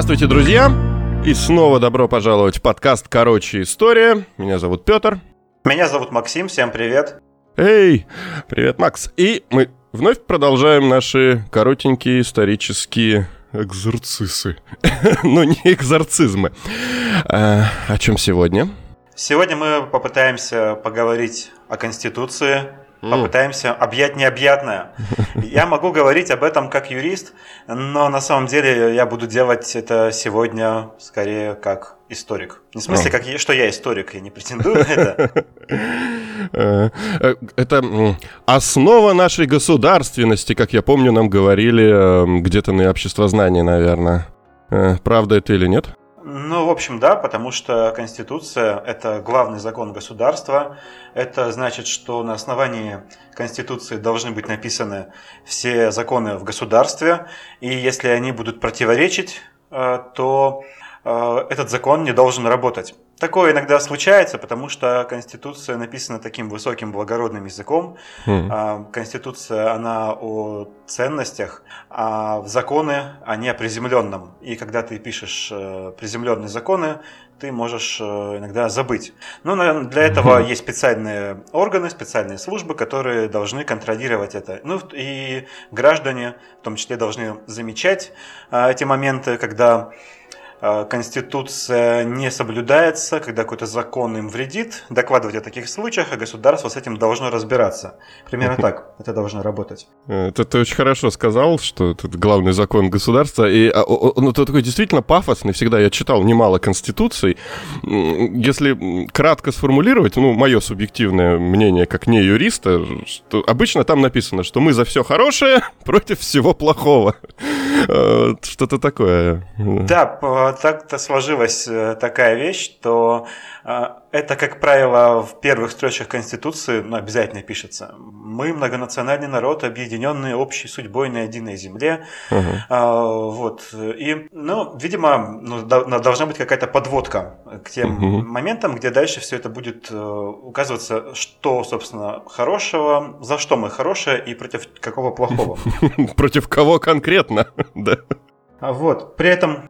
Здравствуйте, друзья! И снова добро пожаловать в подкаст «Короче, история». Меня зовут Петр. Меня зовут Максим, всем привет. Эй, привет, Макс. И мы вновь продолжаем наши коротенькие исторические экзорцисы. ну, не экзорцизмы. А, о чем сегодня? Сегодня мы попытаемся поговорить о Конституции, Попытаемся объять необъятное. Я могу говорить об этом как юрист, но на самом деле я буду делать это сегодня скорее как историк. Не в смысле, как, что я историк, я не претендую на это. Э, э, это основа нашей государственности, как я помню, нам говорили эм, где-то на обществознании, наверное. Э, правда это или нет? Ну, в общем, да, потому что Конституция – это главный закон государства. Это значит, что на основании Конституции должны быть написаны все законы в государстве, и если они будут противоречить, э, то э, этот закон не должен работать. Такое иногда случается, потому что Конституция написана таким высоким благородным языком. Mm. Конституция, она о ценностях, а законы, они о приземленном. И когда ты пишешь э, приземленные законы, ты можешь э, иногда забыть. Но для этого mm. есть специальные органы, специальные службы, которые должны контролировать это. Ну и граждане в том числе должны замечать э, эти моменты, когда конституция не соблюдается, когда какой-то закон им вредит, докладывать о таких случаях, а государство с этим должно разбираться. Примерно так это должно работать. Это ты очень хорошо сказал, что это главный закон государства. И а, ну, это такой действительно пафосный. Всегда я читал немало конституций. Если кратко сформулировать, ну, мое субъективное мнение как не юриста, что обычно там написано, что мы за все хорошее против всего плохого. Э, что-то такое. Да, так-то сложилась э, такая вещь, что это, как правило, в первых строчках Конституции ну, обязательно пишется. Мы многонациональный народ, объединенный общей судьбой на единой земле. Угу. А, вот. И, ну, видимо, ну, должна быть какая-то подводка к тем угу. моментам, где дальше все это будет указываться, что, собственно, хорошего, за что мы хорошие и против какого плохого. Против кого конкретно, да. А вот. При этом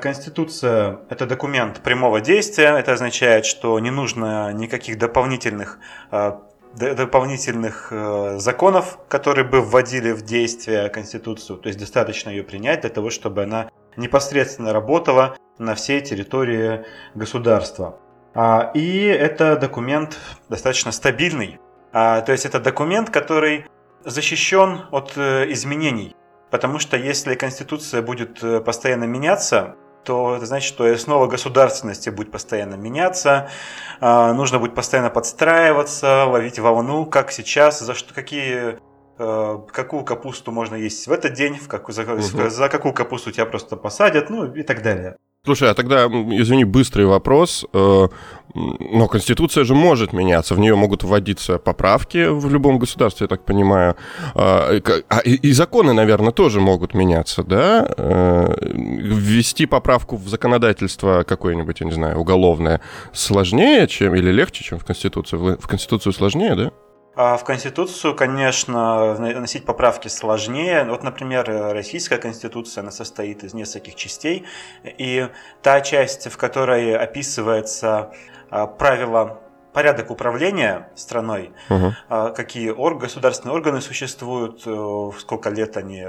Конституция – это документ прямого действия. Это означает, что не нужно никаких дополнительных а, дополнительных э, законов, которые бы вводили в действие Конституцию. То есть достаточно ее принять для того, чтобы она непосредственно работала на всей территории государства. А, и это документ достаточно стабильный. А, то есть это документ, который защищен от э, изменений. Потому что если Конституция будет э, постоянно меняться, то это значит, что и основа государственности будет постоянно меняться, а, нужно будет постоянно подстраиваться, ловить волну, как сейчас, за что, какие э, какую капусту можно есть в этот день, в какую, за, угу. за какую капусту тебя просто посадят, ну и так далее. Слушай, а тогда, извини, быстрый вопрос. Э, но Конституция же может меняться, в нее могут вводиться поправки в любом государстве, я так понимаю. А, а и законы, наверное, тоже могут меняться, да? Э, ввести поправку в законодательство какое-нибудь, я не знаю, уголовное сложнее, чем или легче, чем в Конституцию? В Конституцию сложнее, да? А в Конституцию, конечно, вносить поправки сложнее. Вот, например, Российская Конституция, она состоит из нескольких частей, и та часть, в которой описывается а, правила порядок управления страной, угу. какие орг, государственные органы существуют, э, сколько лет они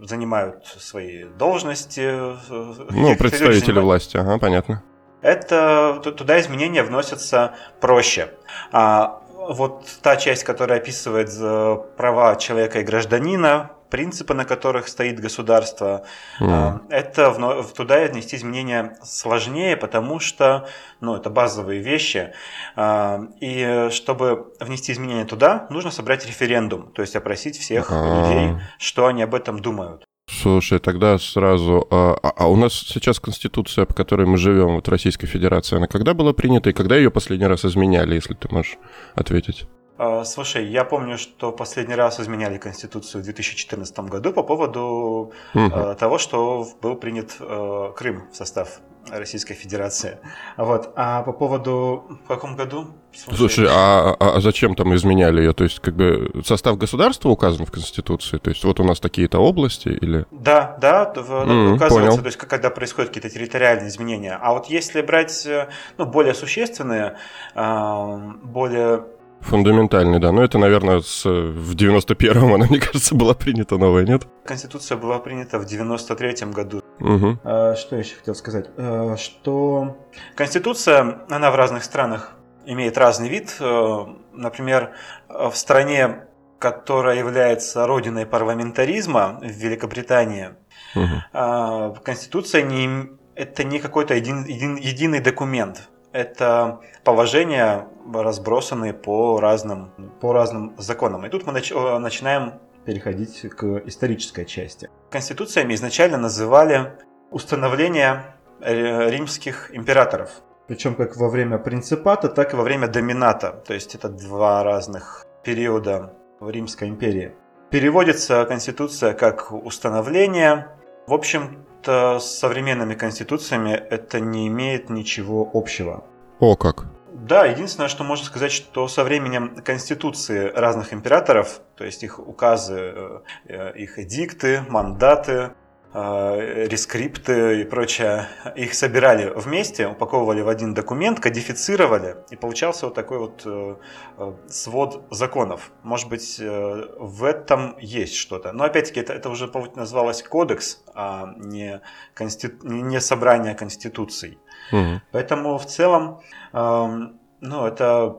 занимают свои должности. Э, ну, представители власти, ага, понятно. Это туда изменения вносятся проще вот та часть, которая описывает э, права человека и гражданина, принципы, на которых стоит государство, mm. это туда внести изменения сложнее, потому что ну, это базовые вещи. А, и чтобы внести изменения туда, нужно собрать референдум, то есть опросить всех mm. людей, что они об этом думают. Слушай, тогда сразу... А, а, а у нас сейчас Конституция, по которой мы живем, вот Российской Федерации, она когда была принята и когда ее последний раз изменяли, если ты можешь ответить? А, слушай, я помню, что последний раз изменяли Конституцию в 2014 году по поводу угу. того, что был принят Крым в состав Российской Федерации. Вот. А по поводу... В каком году? Слушай, Слушай а, а, зачем там изменяли ее? То есть, как бы состав государства указан в Конституции? То есть, вот у нас такие-то области или... Да, да, mm, указывается, понял. то есть, когда происходят какие-то территориальные изменения. А вот если брать э, ну, более существенные, более Фундаментальный, да. Но это, наверное, с, в 91-м она, мне кажется, была принята новая, нет? Конституция была принята в 93-м году. Угу. А, что еще хотел сказать? А, что Конституция, она в разных странах имеет разный вид. А, например, в стране, которая является родиной парламентаризма, в Великобритании, угу. Конституция не, это не какой-то един, един, единый документ это положения, разбросанные по разным, по разным законам. И тут мы нач, начинаем переходить к исторической части. Конституциями изначально называли установление э, римских императоров. Причем как во время принципата, так и во время домината. То есть это два разных периода в Римской империи. Переводится Конституция как установление. В общем, с современными конституциями это не имеет ничего общего. О, как? Да, единственное, что можно сказать, что со временем конституции разных императоров, то есть их указы, э, их эдикты, мандаты, Э, рескрипты и прочее, их собирали вместе, упаковывали в один документ, кодифицировали, и получался вот такой вот э, свод законов. Может быть, в этом есть что-то. Но опять-таки, это, это уже называлось кодекс, а не, конститу... не собрание конституций. Угу. Поэтому в целом, эм, ну, это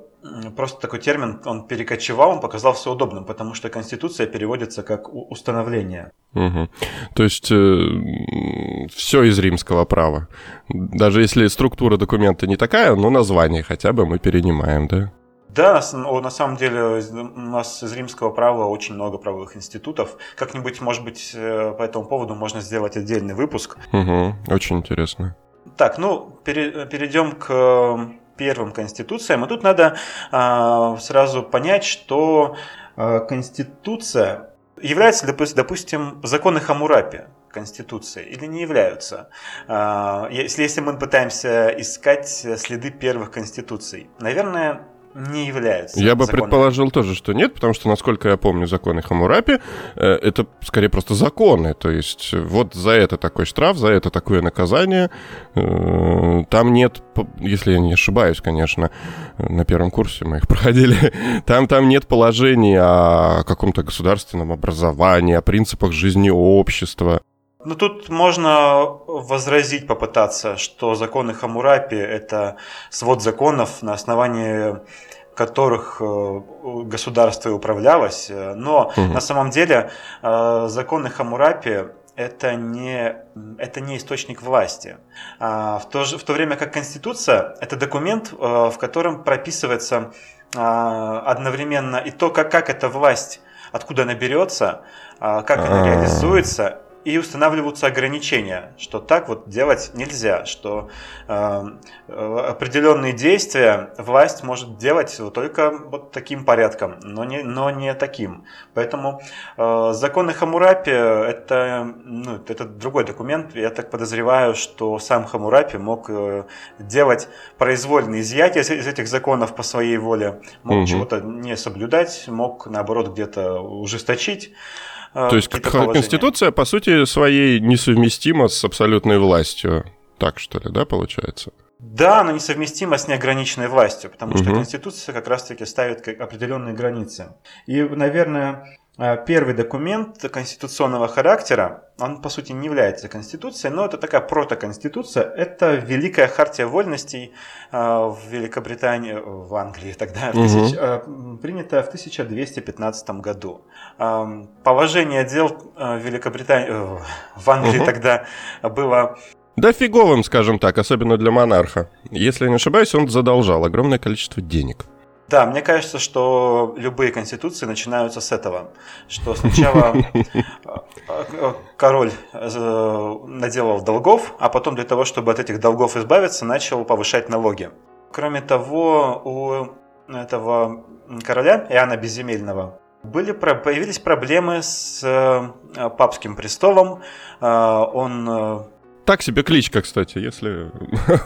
просто такой термин, он перекочевал, он показался удобным, потому что Конституция переводится как установление. Угу. То есть э, все из римского права. Даже если структура документа не такая, но название хотя бы мы перенимаем, да? Да, на самом деле у нас из римского права очень много правовых институтов. Как-нибудь, может быть, э, по этому поводу можно сделать отдельный выпуск. Угу, очень интересно. Так, ну, перейдем к первым конституциям. И тут надо а, сразу понять, что а, конституция является, допустим, законы Хамурапи Конституции или не являются. А, если, если мы пытаемся искать следы первых конституций, наверное, не является. Я бы предположил тоже, что нет, потому что, насколько я помню, законы Хамурапи э, это скорее просто законы. То есть вот за это такой штраф, за это такое наказание. Э, там нет, если я не ошибаюсь, конечно, на первом курсе мы их проходили, там, там нет положений о каком-то государственном образовании, о принципах жизни общества. Ну тут можно возразить, попытаться, что законы Хамурапи – это свод законов, на основании которых э, государство и управлялось. Но угу. на самом деле э, законы Хамурапи это не, это не источник власти. А в то, же, в то время как Конституция – это документ, э, в котором прописывается одновременно и то, как, как эта власть, откуда она берется, как она а. реализуется, и устанавливаются ограничения, что так вот делать нельзя, что э, определенные действия власть может делать только вот таким порядком, но не, но не таким. Поэтому э, законы Хамурапи это, ну, это другой документ. Я так подозреваю, что сам Хамурапи мог э, делать произвольные изъятия из, из этих законов по своей воле, мог угу. чего-то не соблюдать, мог наоборот где-то ужесточить. А, То есть Конституция, по сути, своей несовместима с абсолютной властью. Так что ли, да, получается? Да, она несовместима с неограниченной властью, потому что угу. Конституция как раз-таки ставит определенные границы. И, наверное, а, первый документ конституционного характера, он по сути не является конституцией, но это такая протоконституция, это Великая Хартия Вольностей а, в Великобритании, в Англии тогда, угу. тысяч, принятая в 1215 году. Положение дел Великобритании, э, в Англии угу. тогда было да фиговым, скажем так, особенно для монарха. Если я не ошибаюсь, он задолжал огромное количество денег. Да, мне кажется, что любые конституции начинаются с этого, что сначала король э, наделал долгов, а потом для того, чтобы от этих долгов избавиться, начал повышать налоги. Кроме того, у этого короля Иоанна Безземельного были, появились проблемы с э, папским престолом. Э, он так себе кличка, кстати. Если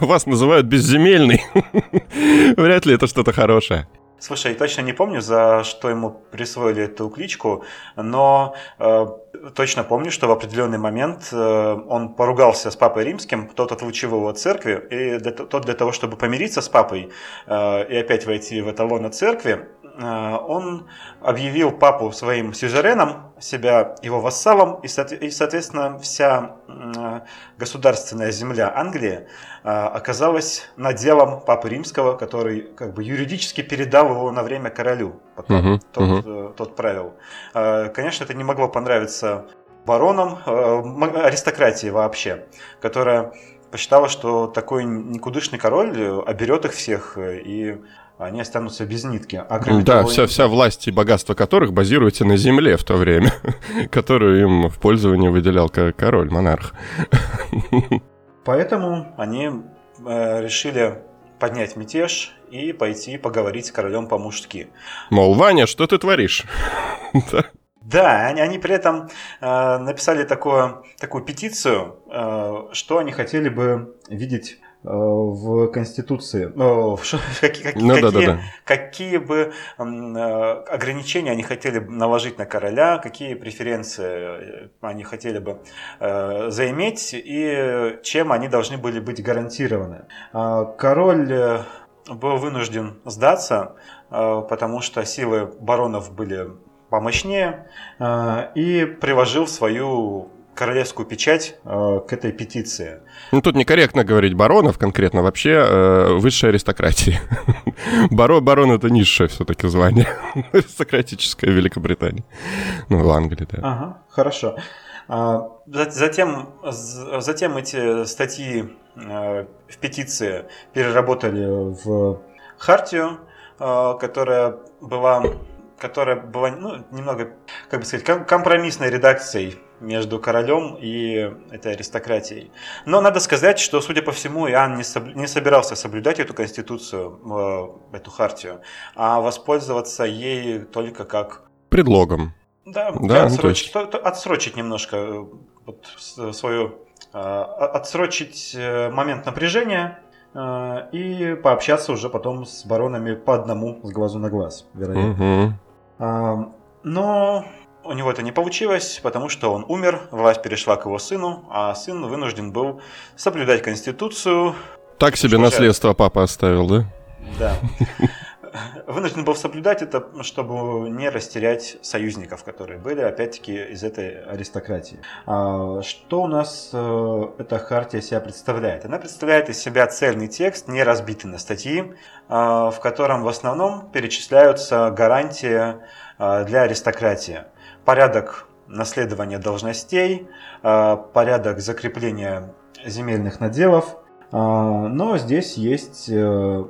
вас называют безземельный, вряд ли это что-то хорошее. Слушай, точно не помню, за что ему присвоили эту кличку, но э, точно помню, что в определенный момент э, он поругался с папой римским, тот отлучил его от церкви, и для, тот для того, чтобы помириться с папой э, и опять войти в эталон церкви, Э, он объявил папу своим сюзереном, себя его вассалом, и, соответственно, вся э, государственная земля Англии э, оказалась наделом папы римского, который как бы юридически передал его на время королю, пока uh-huh, тот, uh-huh. тот правил. Конечно, это не могло понравиться баронам, аристократии вообще, которая посчитала, что такой никудышный король оберет их всех и они останутся без нитки. А да, того, вся, вся власть и богатство которых базируется на земле в то время, которую им в пользование выделял король, монарх. Поэтому они э, решили поднять мятеж и пойти поговорить с королем по-мужски. Мол, Ваня, что ты творишь? Да, они, они при этом э, написали такое, такую петицию, э, что они хотели бы видеть в Конституции, ну, какие, ну, какие, да, да, да. какие бы э, ограничения они хотели наложить на короля, какие преференции они хотели бы э, заиметь и чем они должны были быть гарантированы. Король был вынужден сдаться, потому что силы баронов были помощнее и приложил свою королевскую печать э, к этой петиции. Ну, тут некорректно говорить баронов конкретно, вообще э, высшей аристократии. Барон, барон это низшее все-таки звание аристократическое Великобритании. Ну, в Англии, да. Ага, хорошо. А, затем, затем эти статьи э, в петиции переработали в хартию, э, которая была которая была ну, немного, как бы сказать, компромиссной редакцией между королем и этой аристократией. Но надо сказать, что, судя по всему, Иоанн не, соб... не собирался соблюдать эту конституцию, э, эту хартию, а воспользоваться ей только как... Предлогом. Да, да отсрочить, ну, отсрочить немножко э, вот, свою... Э, отсрочить момент напряжения и пообщаться уже потом с баронами по одному с глазу на глаз, вероятно. Угу. Но у него это не получилось, потому что он умер, власть перешла к его сыну, а сын вынужден был соблюдать Конституцию. Так себе наследство же... папа оставил, да? Да. Вынужден был соблюдать это, чтобы не растерять союзников, которые были, опять-таки, из этой аристократии. А, что у нас э, эта хартия себя представляет? Она представляет из себя цельный текст, не разбитый на статьи, а, в котором в основном перечисляются гарантии а, для аристократии порядок наследования должностей, а, порядок закрепления земельных наделов. А, но здесь есть, э,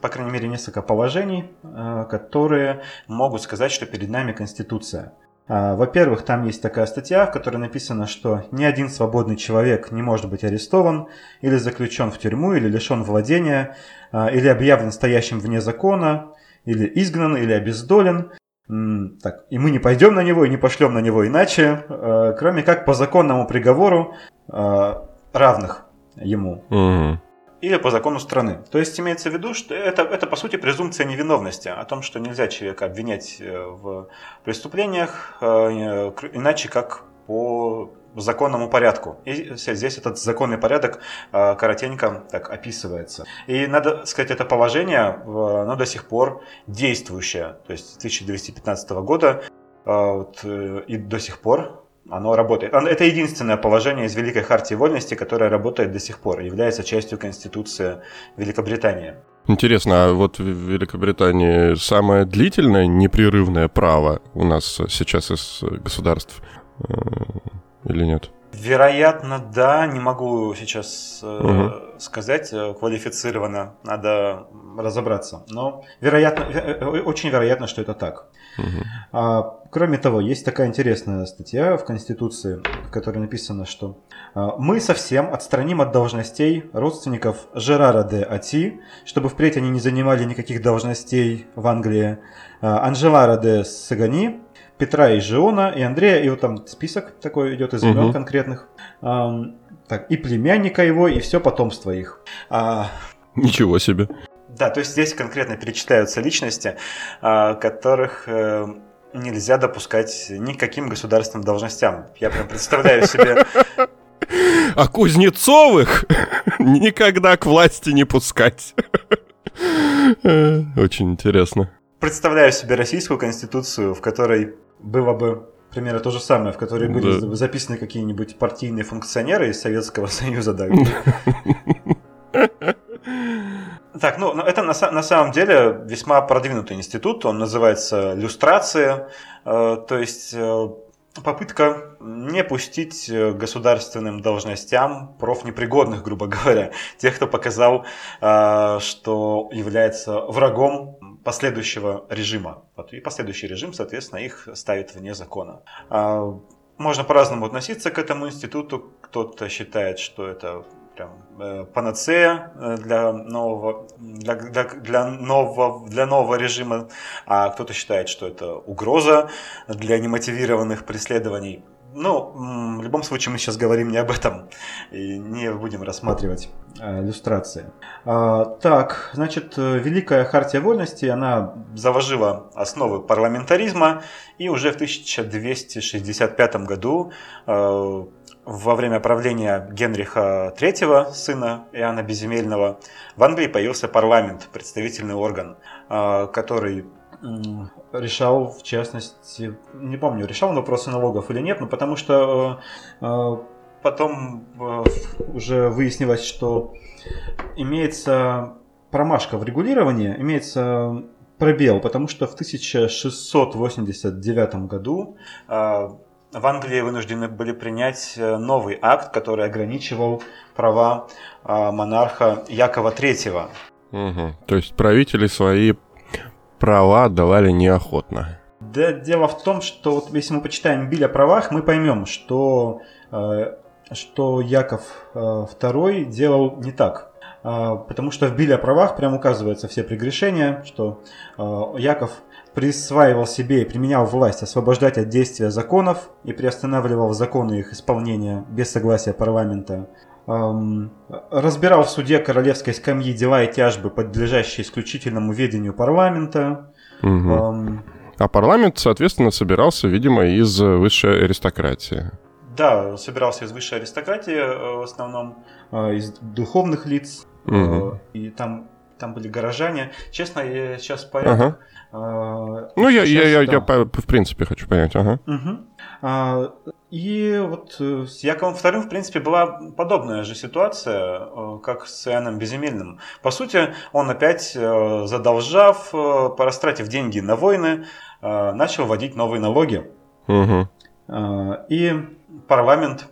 по крайней мере, несколько положений, э, которые могут сказать, что перед нами Конституция. Во-первых, там есть такая статья, в которой написано, что ни один свободный человек не может быть арестован или заключен в тюрьму, или лишен владения, или объявлен стоящим вне закона, или изгнан, или обездолен, так, и мы не пойдем на него и не пошлем на него иначе, э, кроме как по законному приговору э, равных ему. Угу. Или по закону страны. То есть имеется в виду, что это, это по сути презумпция невиновности, о том, что нельзя человека обвинять э, в преступлениях иначе как по законному порядку. И здесь этот законный порядок а, коротенько так описывается. И надо сказать, это положение, оно до сих пор действующее. То есть 1215 года а, вот, э, и до сих пор оно работает. Это единственное положение из Великой Хартии Вольности, которое работает до сих пор, является частью Конституции Великобритании. Интересно, а вот в Великобритании самое длительное непрерывное право у нас сейчас из государств э, или нет? Вероятно, да. Не могу сейчас угу. сказать э, квалифицированно. Надо разобраться. Но вероятно, э, очень вероятно, что это так. Угу. А, кроме того, есть такая интересная статья в Конституции, в которой написано, что а, мы совсем отстраним от должностей родственников Жерара де Ати, чтобы впредь они не занимали никаких должностей в Англии, а, Анжелара де Сагани, Петра и Жиона, и Андрея, и вот там список такой идет из имен угу. конкретных. Так, и племянника его, и все потомство их. А, Ничего себе. Да, то есть здесь конкретно перечисляются личности, а, которых э, нельзя допускать никаким государственным должностям. Я прям представляю себе... А Кузнецовых никогда к власти не пускать. Очень интересно. Представляю себе российскую конституцию, в которой было бы примерно то же самое, в которой были да. записаны какие-нибудь партийные функционеры из Советского Союза, да. Так, ну, это на, на самом деле весьма продвинутый институт, он называется люстрация, э, то есть э, попытка не пустить э, государственным должностям профнепригодных, грубо говоря, тех, кто показал, э, что является врагом последующего режима. И последующий режим, соответственно, их ставит вне закона. А, можно по-разному относиться к этому институту. Кто-то считает, что это прям э, панацея э, для нового, для, для, для, нового, для нового режима, а кто-то считает, что это угроза для немотивированных преследований. Ну, в любом случае мы сейчас говорим не об этом и не будем рассматривать э, иллюстрации. А, так, значит, Великая Хартия Вольности, она заложила основы парламентаризма и уже в 1265 году э, во время правления Генриха III, сына Иоанна Безземельного, в Англии появился парламент, представительный орган, а, который решал, в частности, не помню, решал вопросы налогов или нет, но потому что э, э, потом э, уже выяснилось, что имеется промашка в регулировании, имеется пробел, потому что в 1689 году в Англии вынуждены были принять э, новый акт, который ограничивал права а, монарха Якова III. Угу. То есть правители свои права отдавали неохотно. Да, дело в том, что вот если мы почитаем Биль о правах, мы поймем, что, э, что Яков II э, делал не так. Потому что в Биле о правах прям указываются все прегрешения, что Яков присваивал себе и применял власть освобождать от действия законов и приостанавливал законы их исполнения без согласия парламента, эм, разбирал в суде королевской скамьи дела и тяжбы, подлежащие исключительному ведению парламента. Угу. Эм, а парламент, соответственно, собирался, видимо, из высшей аристократии. Да, собирался из высшей аристократии э, в основном, э, из духовных лиц. Угу. И там, там были горожане. Честно, я сейчас порядок ага ну, я, я, я, я в принципе хочу понять. Ага. Угу. А, и вот э, с Яковом II, в принципе, была подобная же ситуация, э, как с Иоанном Безземельным. По сути, он опять, э, задолжав, порастратив деньги на войны, начал вводить новые налоги. Угу. И парламент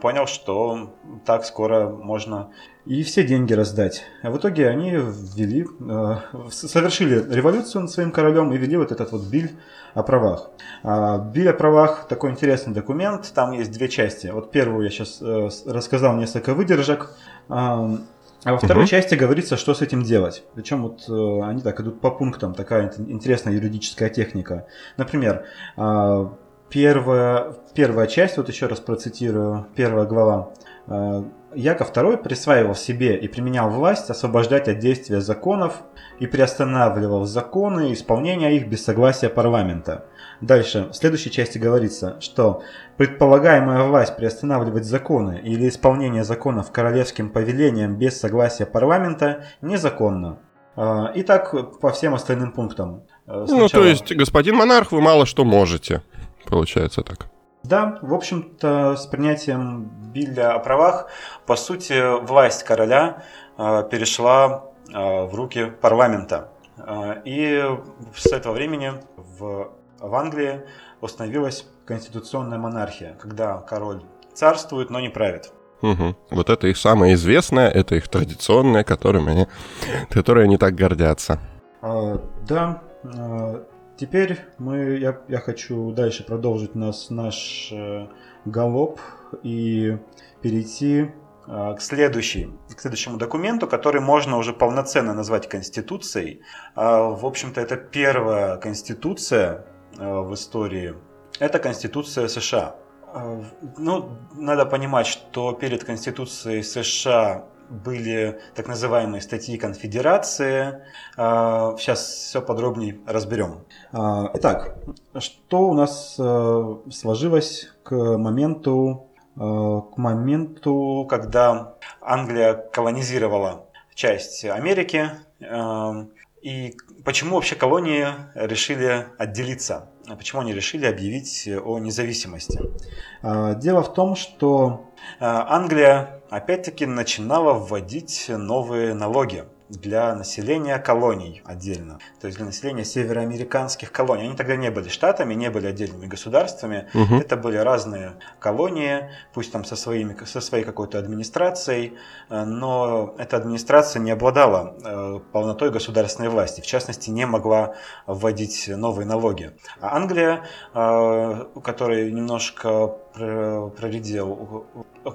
понял, что так скоро можно и все деньги раздать. А в итоге они ввели, э, совершили революцию над своим королем и ввели вот этот вот биль о правах. А биль о правах такой интересный документ, там есть две части. Вот первую я сейчас э, рассказал несколько выдержек. А, во второй угу. части говорится, что с этим делать. Причем вот э, они так идут по пунктам, такая интересная юридическая техника. Например, а, первая, первая часть, вот еще раз процитирую, первая глава. Яков II присваивал себе и применял власть освобождать от действия законов и приостанавливал законы и исполнение их без согласия парламента. Дальше, в следующей части говорится, что предполагаемая власть приостанавливать законы или исполнение законов королевским повелением без согласия парламента незаконно. А, и так по всем остальным пунктам. Сначала... Э, ну, то есть, господин монарх, вы мало что можете. Получается так. Да, в общем-то, с принятием Билля о правах, по сути, власть короля э, перешла э, в руки парламента. Э, и с этого времени в, в Англии установилась конституционная монархия, когда король царствует, но не правит. Угу. Вот это их самое известное, это их традиционное, которым они, которое они так гордятся. А, да, Теперь мы, я, я хочу дальше продолжить нас, наш э, галоп и перейти э, к, следующей, к следующему документу, который можно уже полноценно назвать Конституцией. Э, в общем-то, это первая Конституция, в истории, это Конституция США. Ну, надо понимать, что перед Конституцией США были так называемые статьи конфедерации. Сейчас все подробнее разберем. Итак, что у нас сложилось к моменту Э, к моменту, когда Англия колонизировала часть Америки. Э, и почему вообще колонии решили отделиться? Почему они решили объявить о независимости? Э, дело в том, что Англия опять-таки начинала вводить новые налоги для населения колоний отдельно. То есть для населения североамериканских колоний. Они тогда не были штатами, не были отдельными государствами. Угу. Это были разные колонии, пусть там со, своими, со своей какой-то администрацией, э, но эта администрация не обладала э, полнотой государственной власти. В частности, не могла вводить новые налоги. А Англия, э, у которой немножко проредел,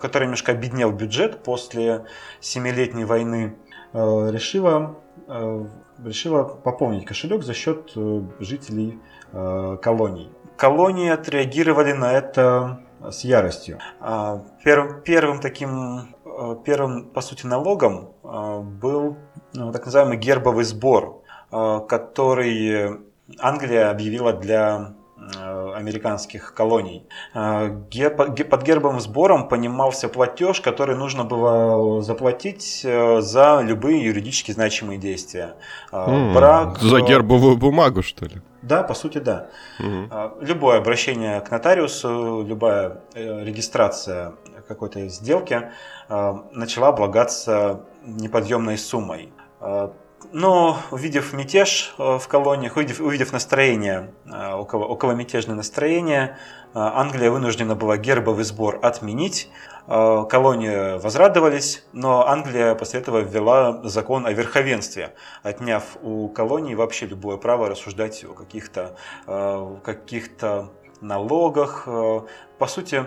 который немножко обеднел бюджет после Семилетней войны решила, э, решила пополнить кошелек за счет э, жителей колоний. Колонии отреагировали на это с яростью. А, первым, первым таким, первым, по сути, налогом был так называемый гербовый сбор, который Англия объявила для Э, американских колоний. Э, под гербовым сбором понимался платеж, который нужно было заплатить э, за любые юридически значимые действия. Mm, Брак... За гербовую бумагу, что ли? Да, по сути, да. Mm-hmm. Любое обращение к нотариусу, любая регистрация какой-то сделки начала облагаться неподъемной суммой. Но увидев мятеж э, в колониях, увидев, увидев настроение, э, около, около мятежное настроение, э, Англия вынуждена была гербовый сбор отменить. Колонии возрадовались, но Англия после этого ввела закон о верховенстве, отняв у колоний вообще любое право рассуждать о каких-то каких налогах. По сути,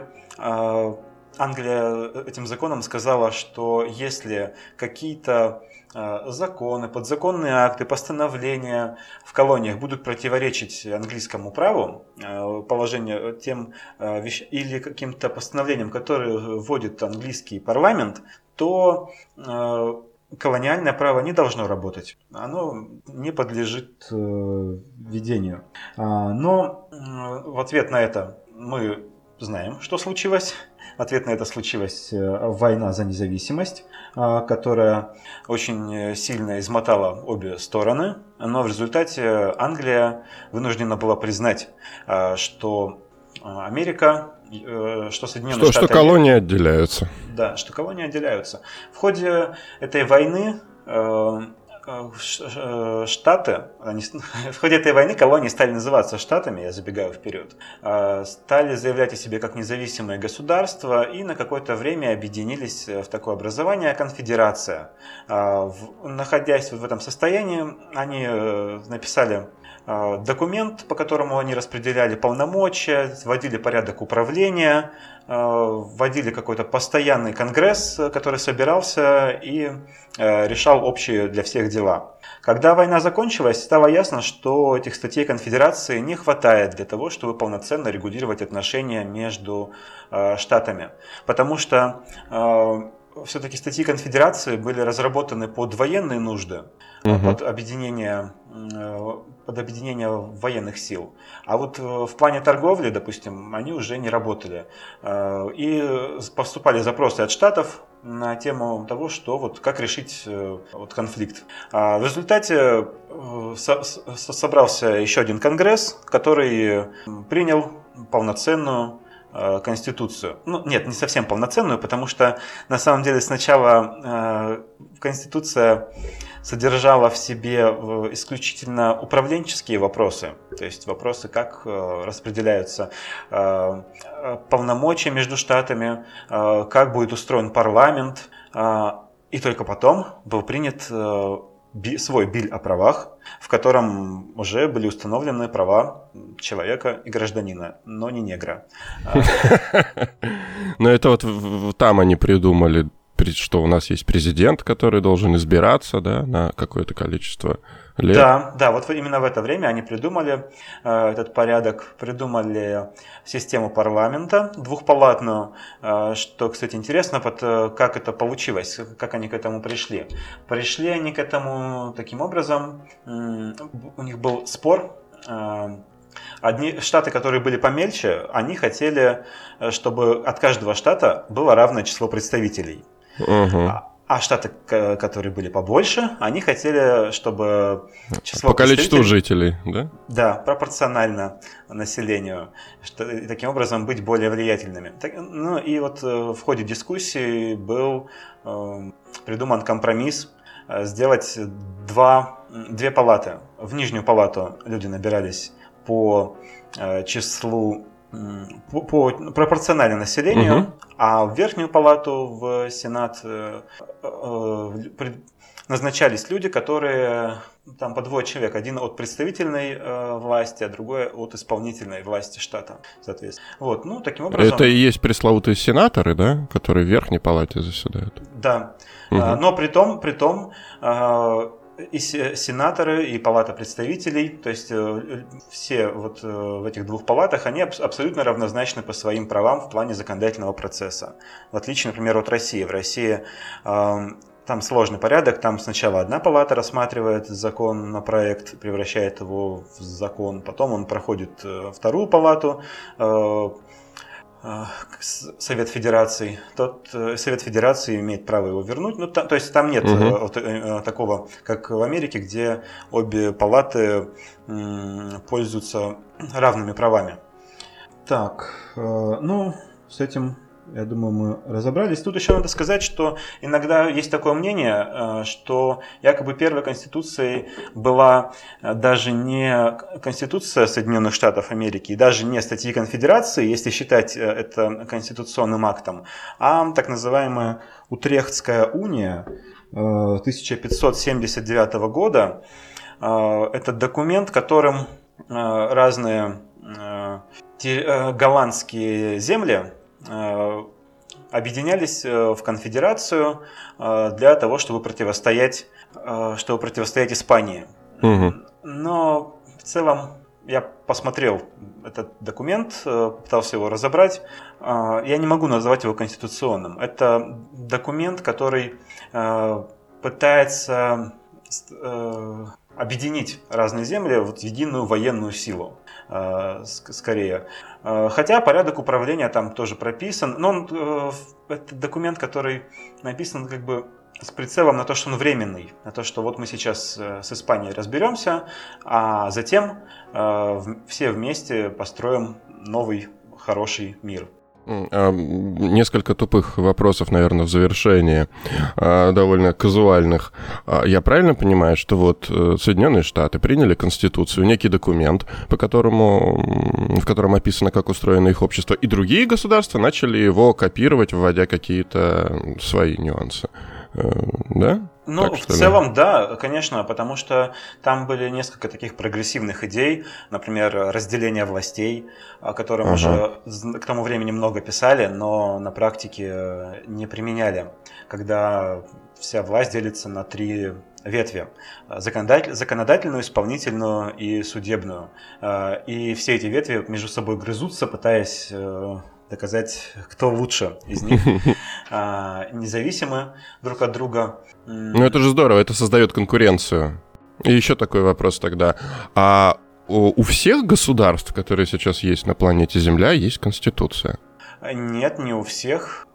Англия этим законом сказала, что если какие-то законы, подзаконные акты, постановления в колониях будут противоречить английскому праву, э, положению тем э, или каким-то постановлениям, которые вводит английский парламент, то колониальное право не должно работать. Оно не подлежит введению. А, но в ответ на это мы знаем, что случилось. Ответ на это случилась война за независимость. А, которая очень э, сильно измотала обе стороны, но в результате Англия вынуждена была признать, а, что а, Америка, э, что Соединенные что, Штаты... Что колонии отделяются. Да, что колонии отделяются. В ходе этой войны э, Э, штаты, они, в ходе этой войны колонии стали называться штатами, я забегаю вперед, а, стали заявлять о себе как независимые государства и на какое-то время объединились в такое образование конфедерация. Находясь в этом состоянии, они э, написали документ, по которому они распределяли полномочия, вводили порядок управления, вводили какой-то постоянный конгресс, который собирался и э, решал общие для всех дела. Когда война закончилась, стало ясно, что этих статей конфедерации не хватает для того, чтобы полноценно регулировать отношения между э, штатами. Потому что э, все-таки статьи конфедерации были разработаны под военные нужды, угу. под объединение под объединение военных сил. А вот э, в плане торговли, допустим, они уже не работали. Э, и поступали запросы от штатов на тему того, что вот как решить э, вот конфликт. А в результате собрался еще один конгресс, который принял полноценную Конституцию. Ну, нет, не совсем полноценную, потому что на самом деле сначала Конституция содержала в себе э, исключительно управленческие вопросы, то есть вопросы, как э, распределяются э, полномочия между штатами, как будет устроен парламент, и только потом был принят свой биль о правах, в котором уже были установлены права человека и гражданина, но не негра. Но это вот там они придумали что у нас есть президент, который должен избираться, да, на какое-то количество лет. Да, да, вот именно в это время они придумали э, этот порядок, придумали систему парламента двухпалатную, э, что, кстати, интересно, под, э, как это получилось, как они к этому пришли. Пришли они к этому таким образом, э, у них был спор, э, Одни штаты, которые были помельче, они хотели, э, чтобы от каждого штата было равное число представителей. Угу. А штаты, которые были побольше, они хотели, чтобы число... По количеству жителей, да? Да, пропорционально населению, что, и таким образом быть более влиятельными. Так, ну и вот э, в ходе дискуссии был э, придуман компромисс э, сделать два, две палаты. В нижнюю палату люди набирались по э, числу по, по пропорционально населению, угу. а в верхнюю палату в Сенат э, э, назначались люди, которые там по двое человек, один от представительной э, власти, а другой от исполнительной власти штата, соответственно. Вот, ну таким образом. Это и есть пресловутые сенаторы, да, которые в верхней палате заседают. Да, угу. но при том, при том э, и сенаторы, и палата представителей, то есть э, все вот э, в этих двух палатах, они абсолютно равнозначны по своим правам в плане законодательного процесса. В отличие, например, от России. В России там сложный порядок, там сначала одна палата рассматривает закон на проект, превращает его в закон, потом он проходит э, вторую палату, Совет Федерации, тот э, Совет Федерации имеет право его вернуть. Ну, та, то есть там нет угу. такого, как в Америке, где обе палаты пользуются равными правами. Так, ну, с этим я думаю, мы разобрались. Тут еще надо сказать, что иногда есть такое мнение, э, что якобы первой конституцией была э, даже не Конституция Соединенных Штатов Америки, и даже не статьи конфедерации, если считать э, это конституционным актом, а так называемая Утрехтская уния 1579 года. Это документ, которым разные голландские земли объединялись э, в конфедерацию э, для того, чтобы противостоять, чтобы противостоять Испании. Угу. Но в целом я посмотрел этот документ, пытался его разобрать. Я не могу назвать его конституционным. Это документ, который пытается объединить разные земли в единую военную силу. Э, скорее. Э, хотя порядок управления там тоже прописан, но он, э, это документ, который написан как бы с прицелом на то, что он временный, на то, что вот мы сейчас с Испанией разберемся, а затем все вместе построим новый хороший мир. А, несколько тупых вопросов, наверное, в завершении, а, довольно казуальных. А, я правильно понимаю, что вот э, Соединенные Штаты приняли Конституцию, некий документ, по которому, в котором описано, как устроено их общество, и другие государства начали его копировать, вводя какие-то свои нюансы. Э, да? Ну, так, в целом, ли? да, конечно, потому что там были несколько таких прогрессивных идей, например, разделение властей, о котором ага. уже к тому времени много писали, но на практике не применяли, когда вся власть делится на три ветви. Законодатель, законодательную, исполнительную и судебную. Э, и все эти ветви между собой грызутся, пытаясь э, доказать, кто лучше из них, независимы друг от друга. Ну это же здорово, это создает конкуренцию. И еще такой вопрос тогда. А у всех государств, которые сейчас есть на планете Земля, есть Конституция? Нет, не у всех.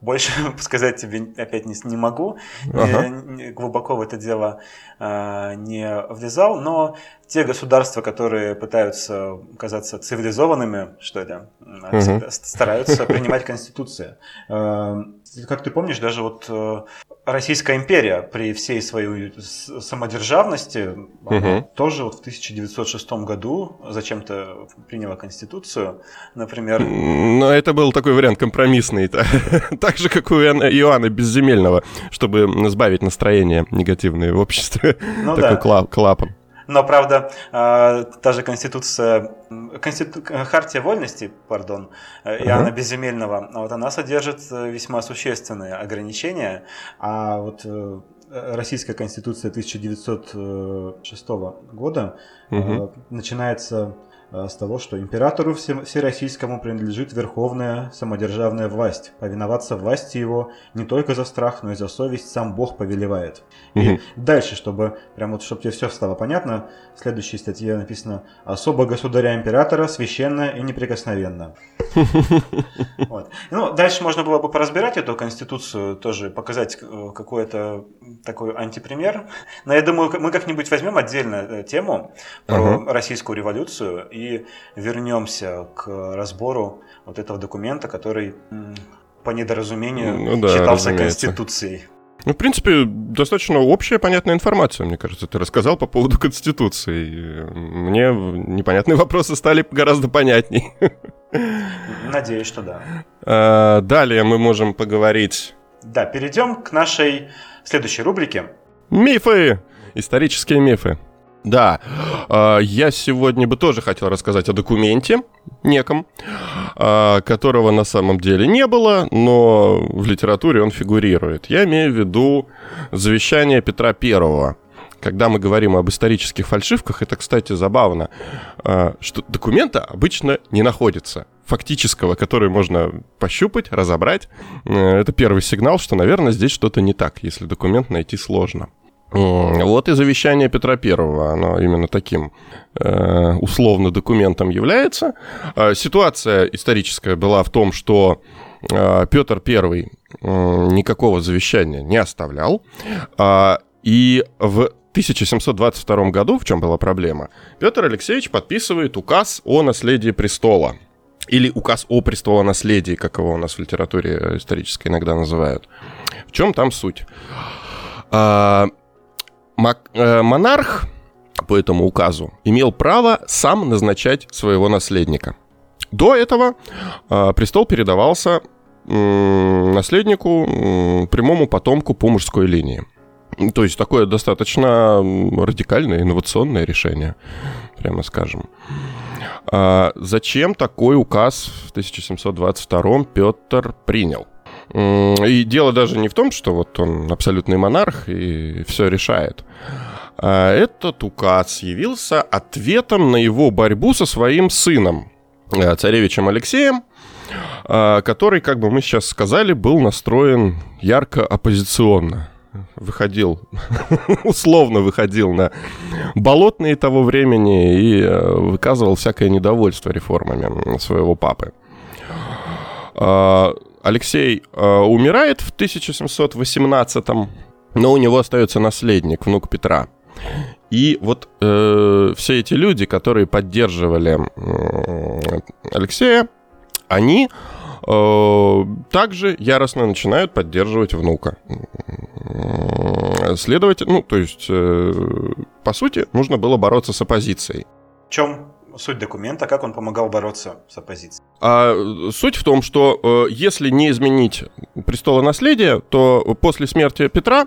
Э, больше сказать тебе опять не, не могу, ага. не, глубоко в это дело э, не влезал, но те государства, которые пытаются казаться цивилизованными, что это, угу. стараются принимать конституции. Э, как ты помнишь, даже вот э, Российская империя при всей своей самодержавности угу. тоже вот в 1906 году зачем-то приняла конституцию, например. Но это был такой вариант компромиссный, так же как у Иоанна Безземельного, чтобы сбавить настроение негативное в обществе. Ну, такой да. клапан. Но, правда, а, та же Конституция, Конститу... Хартия вольности, пардон, uh-huh. Иоанна Безземельного, вот она содержит э, весьма существенные ограничения, а вот э, Российская Конституция 1906 года uh-huh. начинается Э, с того, что императору всероссийскому принадлежит верховная самодержавная власть. Повиноваться власти его не только за страх, но и за совесть сам Бог повелевает. Угу. И дальше, чтобы прям вот, чтобы тебе все стало понятно, в следующей статье написано «Особо государя-императора священно и неприкосновенно». Вот. Ну, дальше можно было бы поразбирать эту конституцию, тоже показать э, какой-то такой антипример. Но я думаю, мы как-нибудь возьмем отдельно э, тему про российскую революцию и вернемся к разбору вот этого документа, который по недоразумению ну, да, считался разумеется. Конституцией. Ну, в принципе, достаточно общая, понятная информация, мне кажется, ты рассказал по поводу Конституции. Мне непонятные вопросы стали гораздо понятней. Надеюсь, что да. А, далее мы можем поговорить... Да, перейдем к нашей следующей рубрике. Мифы! Исторические мифы. Да, а, я сегодня бы тоже хотел рассказать о документе неком, а, которого на самом деле не было, но в литературе он фигурирует. Я имею в виду завещание Петра Первого. Когда мы говорим об исторических фальшивках, это, кстати, забавно, а, что документа обычно не находится фактического, который можно пощупать, разобрать. Э, это первый сигнал, что, наверное, здесь что-то не так, если документ найти сложно. Вот и завещание Петра Первого, оно именно таким э, условно документом является. Э, ситуация историческая была в том, что э, Петр Первый никакого завещания не оставлял, э, и в 1722 году, в чем была проблема, Петр Алексеевич подписывает указ о наследии престола. Или указ о престолонаследии, как его у нас в литературе исторической иногда называют. В чем там суть? Э, монарх по этому указу имел право сам назначать своего наследника. До этого э, престол передавался наследнику, прямому потомку по мужской линии. То есть такое достаточно радикальное, инновационное решение, прямо скажем. А зачем такой указ в 1722 Петр принял? И дело даже не в том, что вот он абсолютный монарх и все решает. А этот указ явился ответом на его борьбу со своим сыном, э, царевичем Алексеем, э, который, как бы мы сейчас сказали, был настроен ярко оппозиционно. Выходил, условно выходил на болотные того времени и э, выказывал всякое недовольство реформами своего папы. Алексей э, умирает в 1718-м, но у него остается наследник, внук Петра. И вот э, все эти люди, которые поддерживали э, Алексея, они э, также яростно начинают поддерживать внука. Следовательно, ну, то есть, э, по сути, нужно было бороться с оппозицией. В чем суть документа, как он помогал бороться с оппозицией? А, суть в том, что э, если не изменить престолонаследие, то после смерти Петра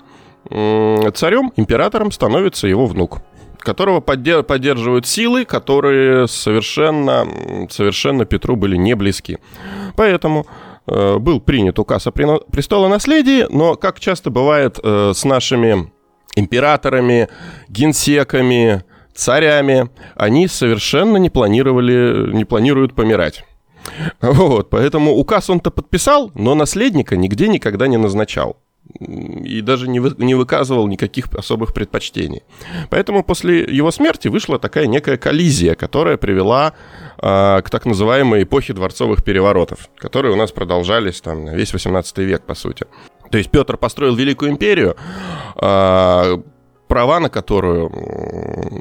э, царем, императором становится его внук которого поддерживают силы, которые совершенно, совершенно Петру были не близки. Поэтому э, был принят указ о престолонаследии, но, как часто бывает э, с нашими императорами, генсеками, царями, они совершенно не планировали, не планируют помирать. Вот, поэтому указ он-то подписал, но наследника нигде никогда не назначал. И даже не, вы, не выказывал никаких особых предпочтений. Поэтому после его смерти вышла такая некая коллизия, которая привела э, к так называемой эпохе дворцовых переворотов, которые у нас продолжались там весь 18 век, по сути. То есть Петр построил Великую империю, э, права на которую,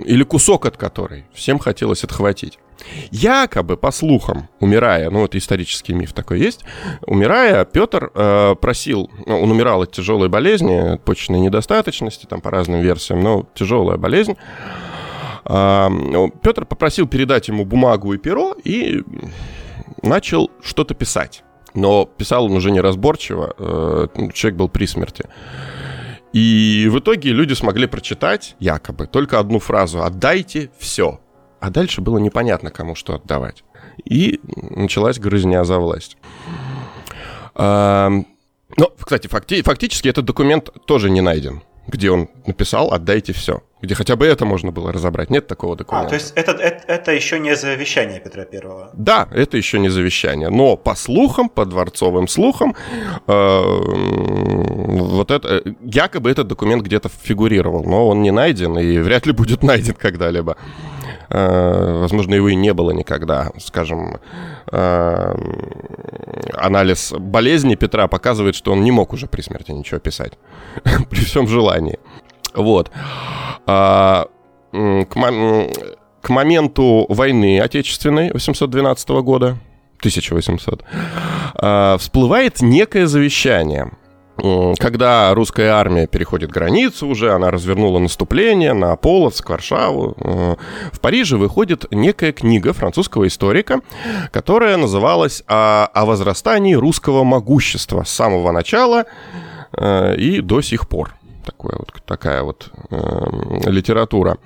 или кусок от которой всем хотелось отхватить. Якобы, по слухам, умирая, ну вот исторический миф такой есть, умирая, Петр э, просил, ну, он умирал от тяжелой болезни, от почечной недостаточности, там по разным версиям, но тяжелая болезнь. Э, Петр попросил передать ему бумагу и перо и начал что-то писать. Но писал он уже неразборчиво, э, человек был при смерти. И в итоге люди смогли прочитать, якобы, только одну фразу «отдайте все». А дальше было непонятно, кому что отдавать. И началась грызня за власть. Но, кстати, факти- фактически этот документ тоже не найден, где он написал «отдайте все», где хотя бы это можно было разобрать. Нет такого документа. А, то есть это, это, это еще не завещание Петра Первого? Да, это еще не завещание. Но по слухам, по дворцовым слухам, э, вот это, якобы этот документ где-то фигурировал, но он не найден и вряд ли будет найден когда-либо. Э, возможно, его и не было никогда. Скажем, э, анализ болезни Петра показывает, что он не мог уже при смерти ничего писать. При всем желании. Вот. А, к, к моменту войны Отечественной 812 года, 1800, а, всплывает некое завещание – когда русская армия переходит границу уже, она развернула наступление на Полоцк, Варшаву, э, в Париже выходит некая книга французского историка, которая называлась «О, о возрастании русского могущества с самого начала э, и до сих пор». Такое вот, такая вот э, литература.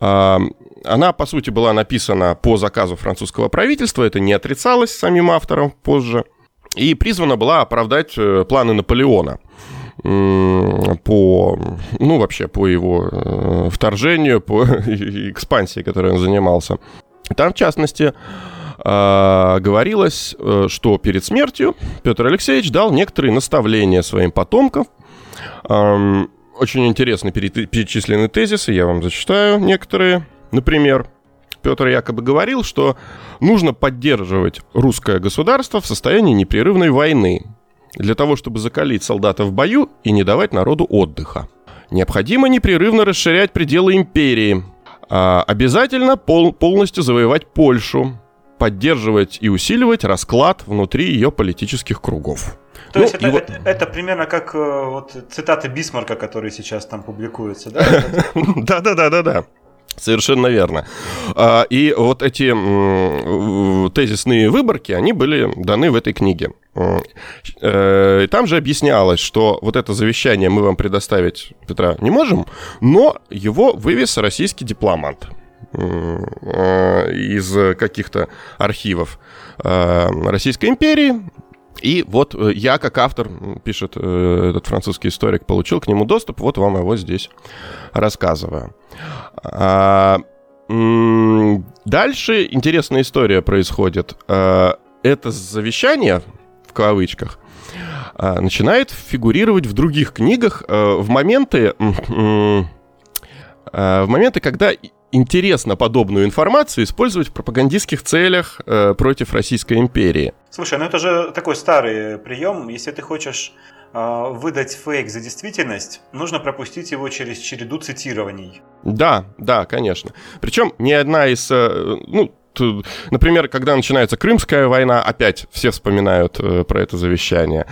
Э, она, по сути, была написана по заказу французского правительства, это не отрицалось самим автором позже – и призвана была оправдать э, планы Наполеона по, ну, вообще по его э, вторжению, по экспансии, которой он занимался. Там, в частности, а, говорилось, э, что перед смертью Петр Алексеевич дал некоторые наставления своим потомкам. Очень интересно перечислены тезисы, я вам зачитаю некоторые. Например, Петр якобы говорил, что нужно поддерживать русское государство в состоянии непрерывной войны для того, чтобы закалить солдата в бою и не давать народу отдыха. Необходимо непрерывно расширять пределы империи. А обязательно пол- полностью завоевать Польшу, поддерживать и усиливать расклад внутри ее политических кругов. То ну, есть это, вот... это, это примерно как э, вот цитаты Бисмарка, которые сейчас там публикуются, да? Да-да-да-да-да. Совершенно верно. А, и вот эти тезисные выборки, они были даны в этой книге. Э, там же объяснялось, что вот это завещание мы вам предоставить, Петра, не можем, но его вывез российский дипломат э, из каких-то архивов Российской империи, и вот я, как автор, пишет этот французский историк, получил к нему доступ, вот вам его здесь рассказываю. А, дальше интересная история происходит. А, это завещание, в кавычках, а, начинает фигурировать в других книгах в моменты, в моменты, когда интересно подобную информацию использовать в пропагандистских целях против Российской империи. Слушай, ну это же такой старый прием. Если ты хочешь а, выдать фейк за действительность, нужно пропустить его через череду цитирований. Да, да, конечно. Причем ни одна из, э, ну, Например, когда начинается Крымская война, опять все вспоминают э, про это завещание.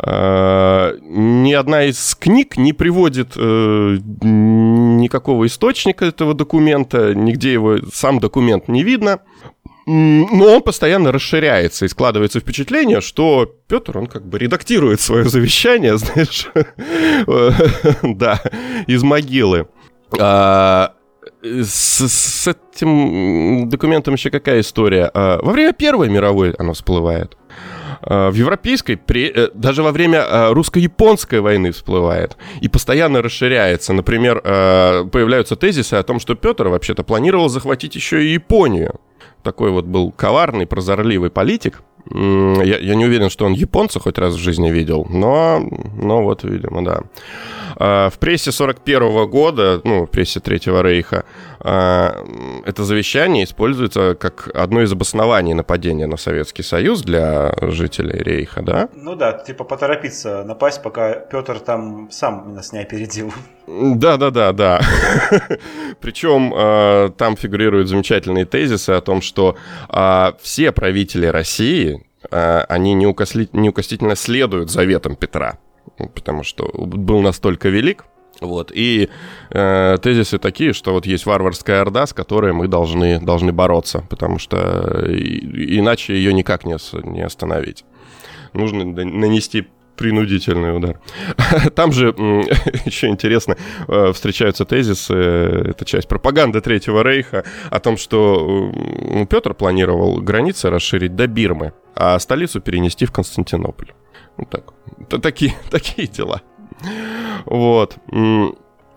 Э, ни одна из книг не приводит э, никакого источника этого документа, нигде его сам документ не видно но он постоянно расширяется, и складывается впечатление, что Петр, он как бы редактирует свое завещание, знаешь, да, из могилы. А, с, с этим документом еще какая история? А, во время Первой мировой оно всплывает. А, в европейской, э, даже во время русско-японской войны всплывает и постоянно расширяется. Например, появляются тезисы о том, что Петр вообще-то планировал захватить еще и Японию такой вот был коварный, прозорливый политик. Я, я не уверен, что он японца хоть раз в жизни видел, но, но вот, видимо, да. В прессе 41 года, ну, в прессе Третьего Рейха, это завещание используется как одно из обоснований нападения на Советский Союз для жителей Рейха, да? Ну да, типа поторопиться напасть, пока Петр там сам нас не опередил. Да, да, да, да. Причем э, там фигурируют замечательные тезисы о том, что э, все правители России, они неукоснительно следуют заветам Петра, потому что был настолько велик. Вот. И э, тезисы такие, что вот есть варварская орда, с которой мы должны, должны бороться, потому что и, иначе ее никак не, не остановить. Нужно нанести Принудительный удар. Там же еще интересно э, встречаются тезисы, э, это часть пропаганды Третьего Рейха, о том, что Петр планировал границы расширить до Бирмы, а столицу перенести в Константинополь. Вот так. Такие, такие дела. Вот.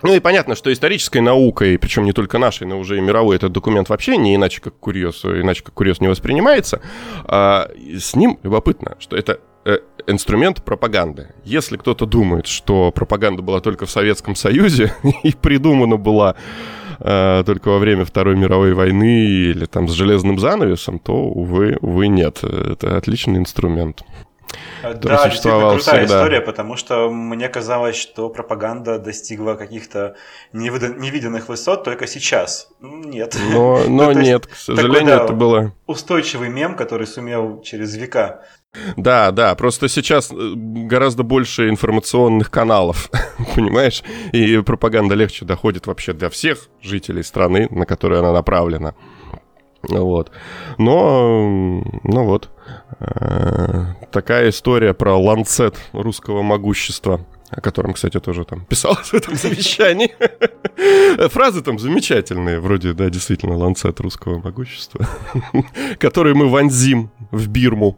Ну и понятно, что исторической наукой, причем не только нашей, но уже и мировой, этот документ вообще не иначе как курьез, иначе как курьез не воспринимается. А с ним любопытно, что это э, инструмент пропаганды. Если кто-то думает, что пропаганда была только в Советском Союзе и придумана была э, только во время Второй мировой войны или там с железным занавесом, то, увы, увы, нет. Это отличный инструмент. Да, действительно крутая всегда. история, потому что мне казалось, что пропаганда достигла каких-то невиданных высот только сейчас. Нет. Но, но ну, нет, к сожалению, такой, да, это было... Устойчивый мем, который сумел через века да, да, просто сейчас э, гораздо больше информационных каналов, понимаешь? И пропаганда легче доходит вообще для всех жителей страны, на которые она направлена. Вот. Но, ну вот, э, такая история про ланцет русского могущества о котором, кстати, тоже там писалось в этом завещании. Фразы там замечательные, вроде, да, действительно, ланцет русского могущества, который мы вонзим в Бирму.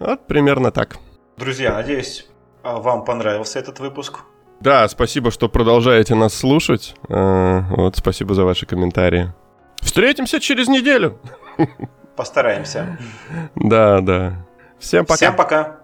Вот примерно так. Друзья, надеюсь, а, вам понравился этот выпуск. Да, спасибо, что продолжаете нас слушать. А, вот, спасибо за ваши комментарии. Встретимся через неделю. Постараемся. Да, да. Всем пока. Всем пока.